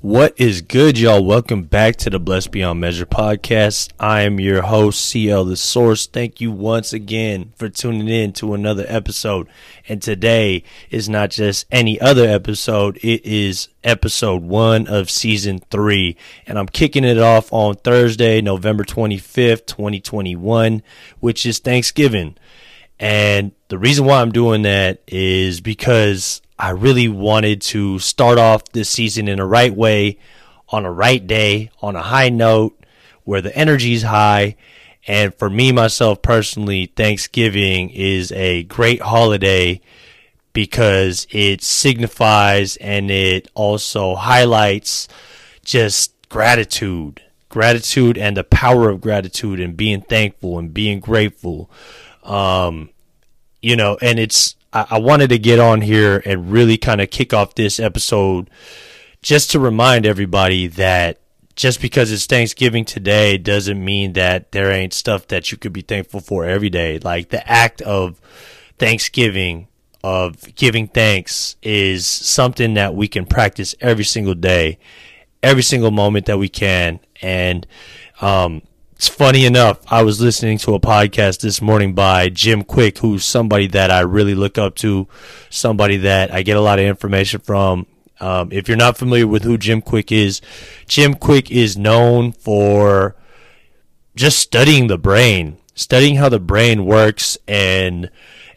What is good, y'all? Welcome back to the Blessed Beyond Measure podcast. I am your host, CL The Source. Thank you once again for tuning in to another episode. And today is not just any other episode, it is episode one of season three. And I'm kicking it off on Thursday, November 25th, 2021, which is Thanksgiving. And the reason why I'm doing that is because I really wanted to start off this season in the right way, on a right day, on a high note, where the energy is high. And for me, myself personally, Thanksgiving is a great holiday because it signifies and it also highlights just gratitude, gratitude and the power of gratitude and being thankful and being grateful. Um, you know, and it's, I, I wanted to get on here and really kind of kick off this episode just to remind everybody that just because it's Thanksgiving today doesn't mean that there ain't stuff that you could be thankful for every day. Like the act of Thanksgiving, of giving thanks, is something that we can practice every single day, every single moment that we can. And um, it's funny enough, I was listening to a podcast this morning by Jim Kwik, who's somebody that I really look up to, somebody that I get a lot of information from. Um, if you're not familiar with who Jim Kwik is, Jim Kwik is known for just studying the brain, studying how the brain works and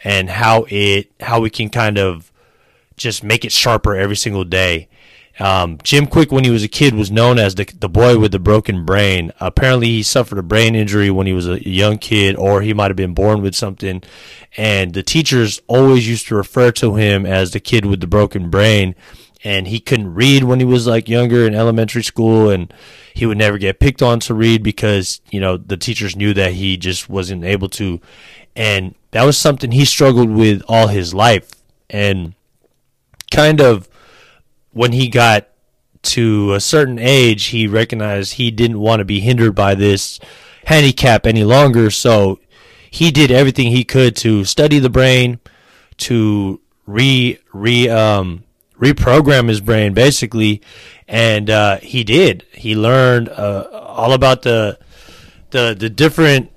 and how it how we can kind of just make it sharper every single day. Um, Jim Kwik, when he was a kid, was known as the the boy with the broken brain. Apparently, he suffered a brain injury when he was a young kid, or he might have been born with something. And the teachers always used to refer to him as the kid with the broken brain. And he couldn't read when he was like younger in elementary school, and he would never get picked on to read because you know the teachers knew that he just wasn't able to. And that was something he struggled with all his life, and kind of when he got to a certain age, he recognized he didn't want to be hindered by this handicap any longer. So he did everything he could to study the brain, to re re um, reprogram his brain basically, and uh, he did. He learned uh, all about the the the different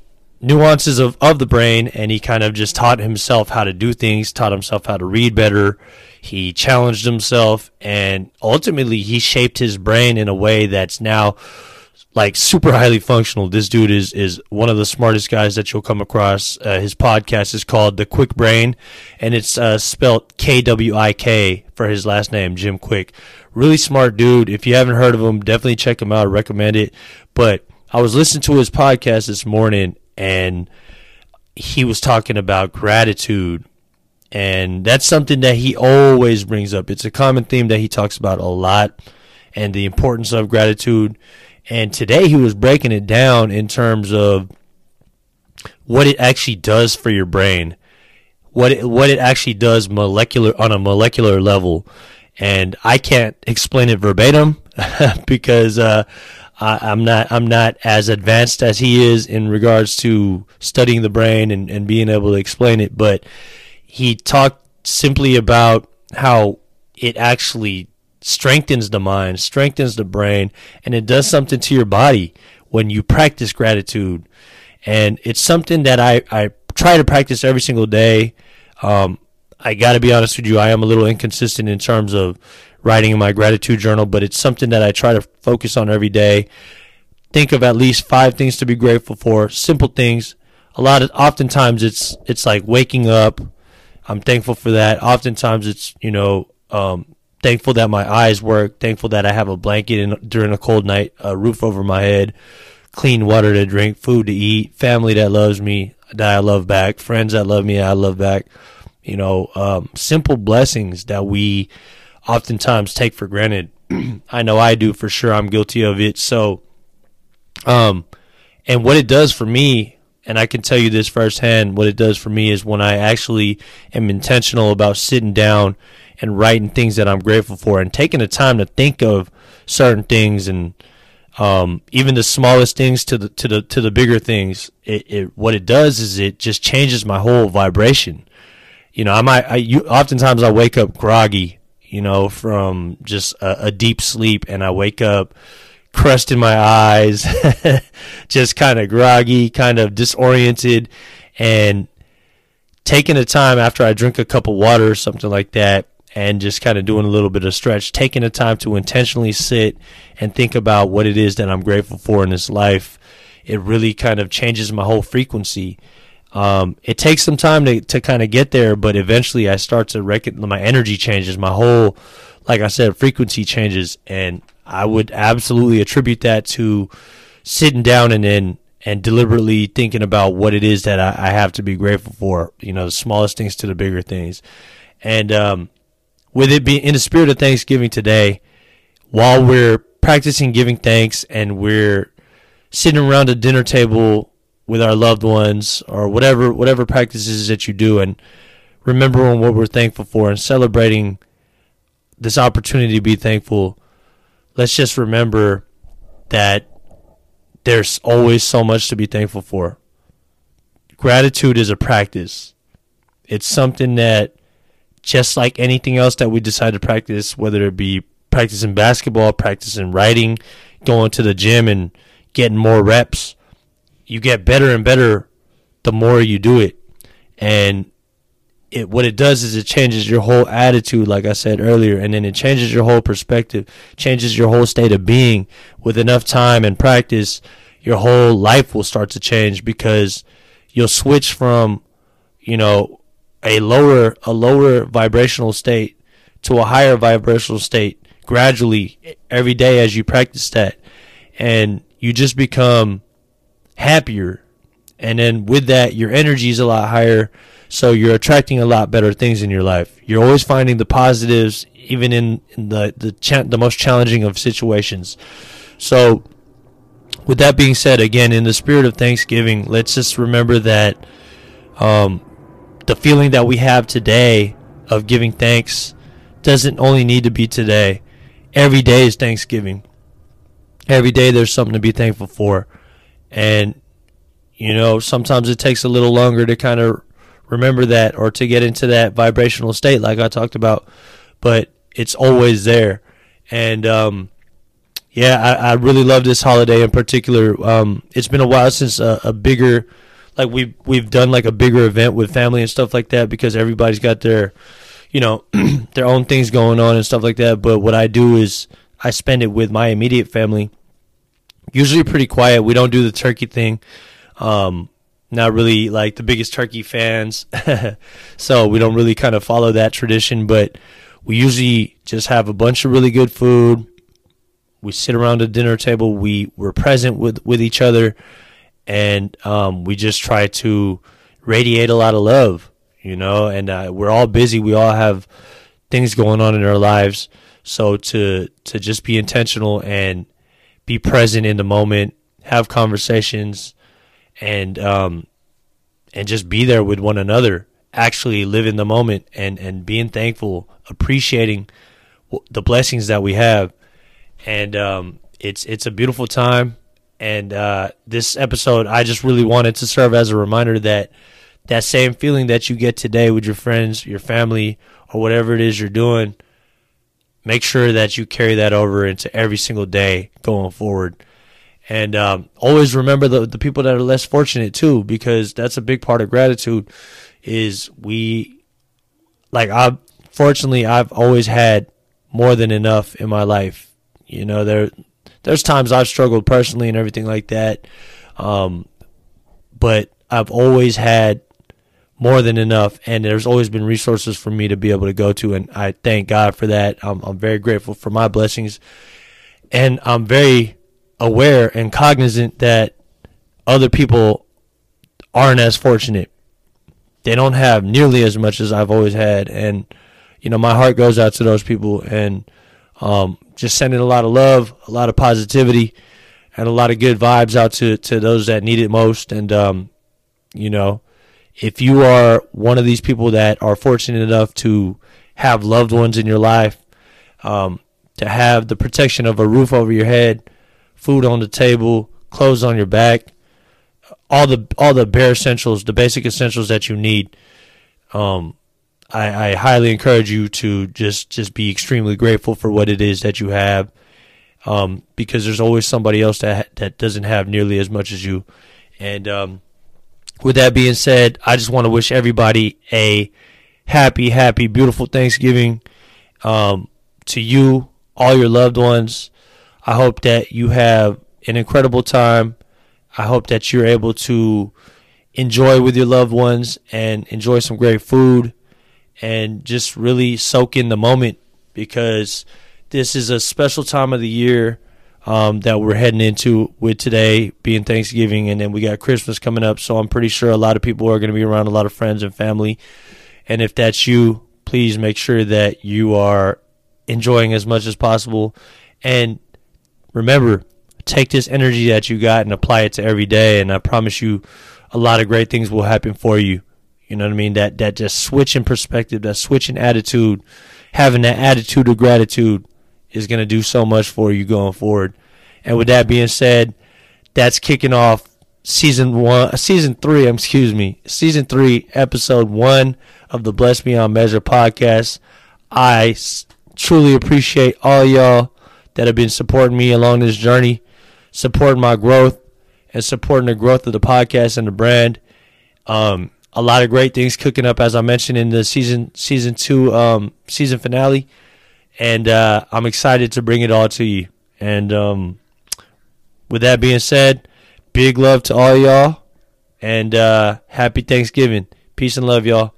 nuances of, of the brain and he kind of just taught himself how to do things, taught himself how to read better. He challenged himself and ultimately he shaped his brain in a way that's now like super highly functional. This dude is, is one of the smartest guys that you'll come across. Uh, his podcast is called The Kwik Brain and it's uh, spelled K W I K for his last name, Jim Kwik. Really smart dude. If you haven't heard of him, definitely check him out. I recommend it. But I was listening to his podcast this morning and he was talking about gratitude. And that's something that he always brings up. It's a common theme that he talks about a lot and the importance of gratitude. And today he was breaking it down in terms of what it actually does for your brain what it, what it actually does molecular on a molecular level. And I can't explain it verbatim because uh, I, am not I'm not as advanced as he is in regards to studying the brain and, and being able to explain it, but he talked simply about how it actually strengthens the mind, strengthens the brain, and it does something to your body when you practice gratitude. And it's something that I, I try to practice every single day. Um, I got to be honest with you, I am a little inconsistent in terms of writing in my gratitude journal, but it's something that I try to focus on every day. Think of at least five things to be grateful for, simple things. A lot of oftentimes it's it's like waking up. I'm thankful for that. Oftentimes it's you know um, thankful that my eyes work. Thankful that I have a blanket in, during a cold night, a roof over my head, clean water to drink, food to eat, family that loves me that I love back, friends that love me I love back. You know, um, simple blessings that we oftentimes take for granted. I know I do for sure. I'm guilty of it. So, um, and what it does for me, and I can tell you this firsthand, what it does for me is when I actually am intentional about sitting down and writing things that I'm grateful for and taking the time to think of certain things and um, even the smallest things to the to the to the bigger things. It, it what it does is it just changes my whole vibration. You know, I might I you, oftentimes I wake up groggy you know, from just a, a deep sleep, and I wake up crust in my eyes, just kind of groggy, kind of disoriented, and taking the time after I drink a cup of water or something like that, and just kind of doing a little bit of stretch, taking the time to intentionally sit and think about what it is that I'm grateful for in this life, it really kind of changes my whole frequency. Um, it takes some time to, to kind of get there, but eventually I start to reckon my energy changes, my whole, like I said, frequency changes, and I would absolutely attribute that to sitting down and then and deliberately thinking about what it is that I, I, have to be grateful for. You know, the smallest things to the bigger things, and um, with it being in the spirit of Thanksgiving today, while we're practicing giving thanks and we're sitting around a dinner table with our loved ones or whatever whatever practices that you do and remembering what we're thankful for and celebrating this opportunity to be thankful. Let's just remember that there's always so much to be thankful for. Gratitude is a practice. It's something that just like anything else that we decide to practice, whether it be practicing basketball, practicing writing, going to the gym and getting more reps, you get better and better the more you do it. And it what it does is it changes your whole attitude, like I said earlier, and then it changes your whole perspective, changes your whole state of being. With enough time and practice, your whole life will start to change because you'll switch from, you know, a lower a lower vibrational state to a higher vibrational state gradually every day as you practice that and you just become happier and then with that your energy is a lot higher so you're attracting a lot better things in your life you're always finding the positives even in, in the the, cha- the most challenging of situations so with that being said again in the spirit of thanksgiving let's just remember that um, the feeling that we have today of giving thanks doesn't only need to be today. Every day is Thanksgiving. Every day there's something to be thankful for. And, you know, sometimes it takes a little longer to kind of remember that or to get into that vibrational state, like I talked about, but it's always there. And, um, yeah, I, I really love this holiday in particular. Um, it's been a while since a, a bigger, like we've we've done like a bigger event with family and stuff like that because everybody's got their you know their own things going on and stuff like that but what i do is i spend it with my immediate family usually pretty quiet. We don't do the turkey thing. Um not really like the biggest turkey fans. So we don't really kind of follow that tradition but we usually just have a bunch of really good food. We sit around a dinner table. We we're present with with each other. And um, we just try to radiate a lot of love, you know. And uh, we're all busy; we all have things going on in our lives. So to to just be intentional and be present in the moment, have conversations, and um, and just be there with one another. Actually, live in the moment and and being thankful, appreciating the blessings that we have, and um, it's it's a beautiful time and uh, this episode, I just really wanted to serve as a reminder that that same feeling that you get today with your friends, your family, or whatever it is you're doing, make sure that you carry that over into every single day going forward. And um, always remember the the people that are less fortunate too, because that's a big part of gratitude. Is we like I fortunately I've always had more than enough in my life. You know, there there's times I've struggled personally and everything like that. Um, but I've always had more than enough, and there's always been resources for me to be able to go to, and I thank God for that. I'm, I'm very grateful for my blessings, and I'm very aware and cognizant that other people aren't as fortunate. They don't have nearly as much as I've always had, and you know my heart goes out to those people, and um, just sending a lot of love, a lot of positivity, and a lot of good vibes out to, to those that need it most. And, um, you know, if you are one of these people that are fortunate enough to have loved ones in your life, um, to have the protection of a roof over your head, food on the table, clothes on your back, all the all the bare essentials, the basic essentials that you need. Um, I, I highly encourage you to just just be extremely grateful for what it is that you have, um, because there's always somebody else that that doesn't have nearly as much as you. And um, with that being said, I just want to wish everybody a happy, happy, beautiful Thanksgiving um, to you, all your loved ones. I hope that you have an incredible time. I hope that you're able to enjoy with your loved ones and enjoy some great food and just really soak in the moment because this is a special time of the year um, that we're heading into with today being Thanksgiving and then we got Christmas coming up. So I'm pretty sure a lot of people are going to be around a lot of friends and family. And if that's you, please make sure that you are enjoying as much as possible. And remember, take this energy that you got and apply it to every day. And I promise you, a lot of great things will happen for you. You know what I mean? That that just switch in perspective, that switch in attitude, having that attitude of gratitude is going to do so much for you going forward. And with that being said, that's kicking off season one, season three, excuse me, season three, episode one of the Blessed Beyond Measure podcast. I truly appreciate all y'all that have been supporting me along this journey, supporting my growth, and supporting the growth of the podcast and the brand. Um, a lot of great things cooking up, as I mentioned in the season season two um, season finale, and uh, I'm excited to bring it all to you. And um, with that being said, big love to all y'all, and uh, happy Thanksgiving. Peace and love, y'all.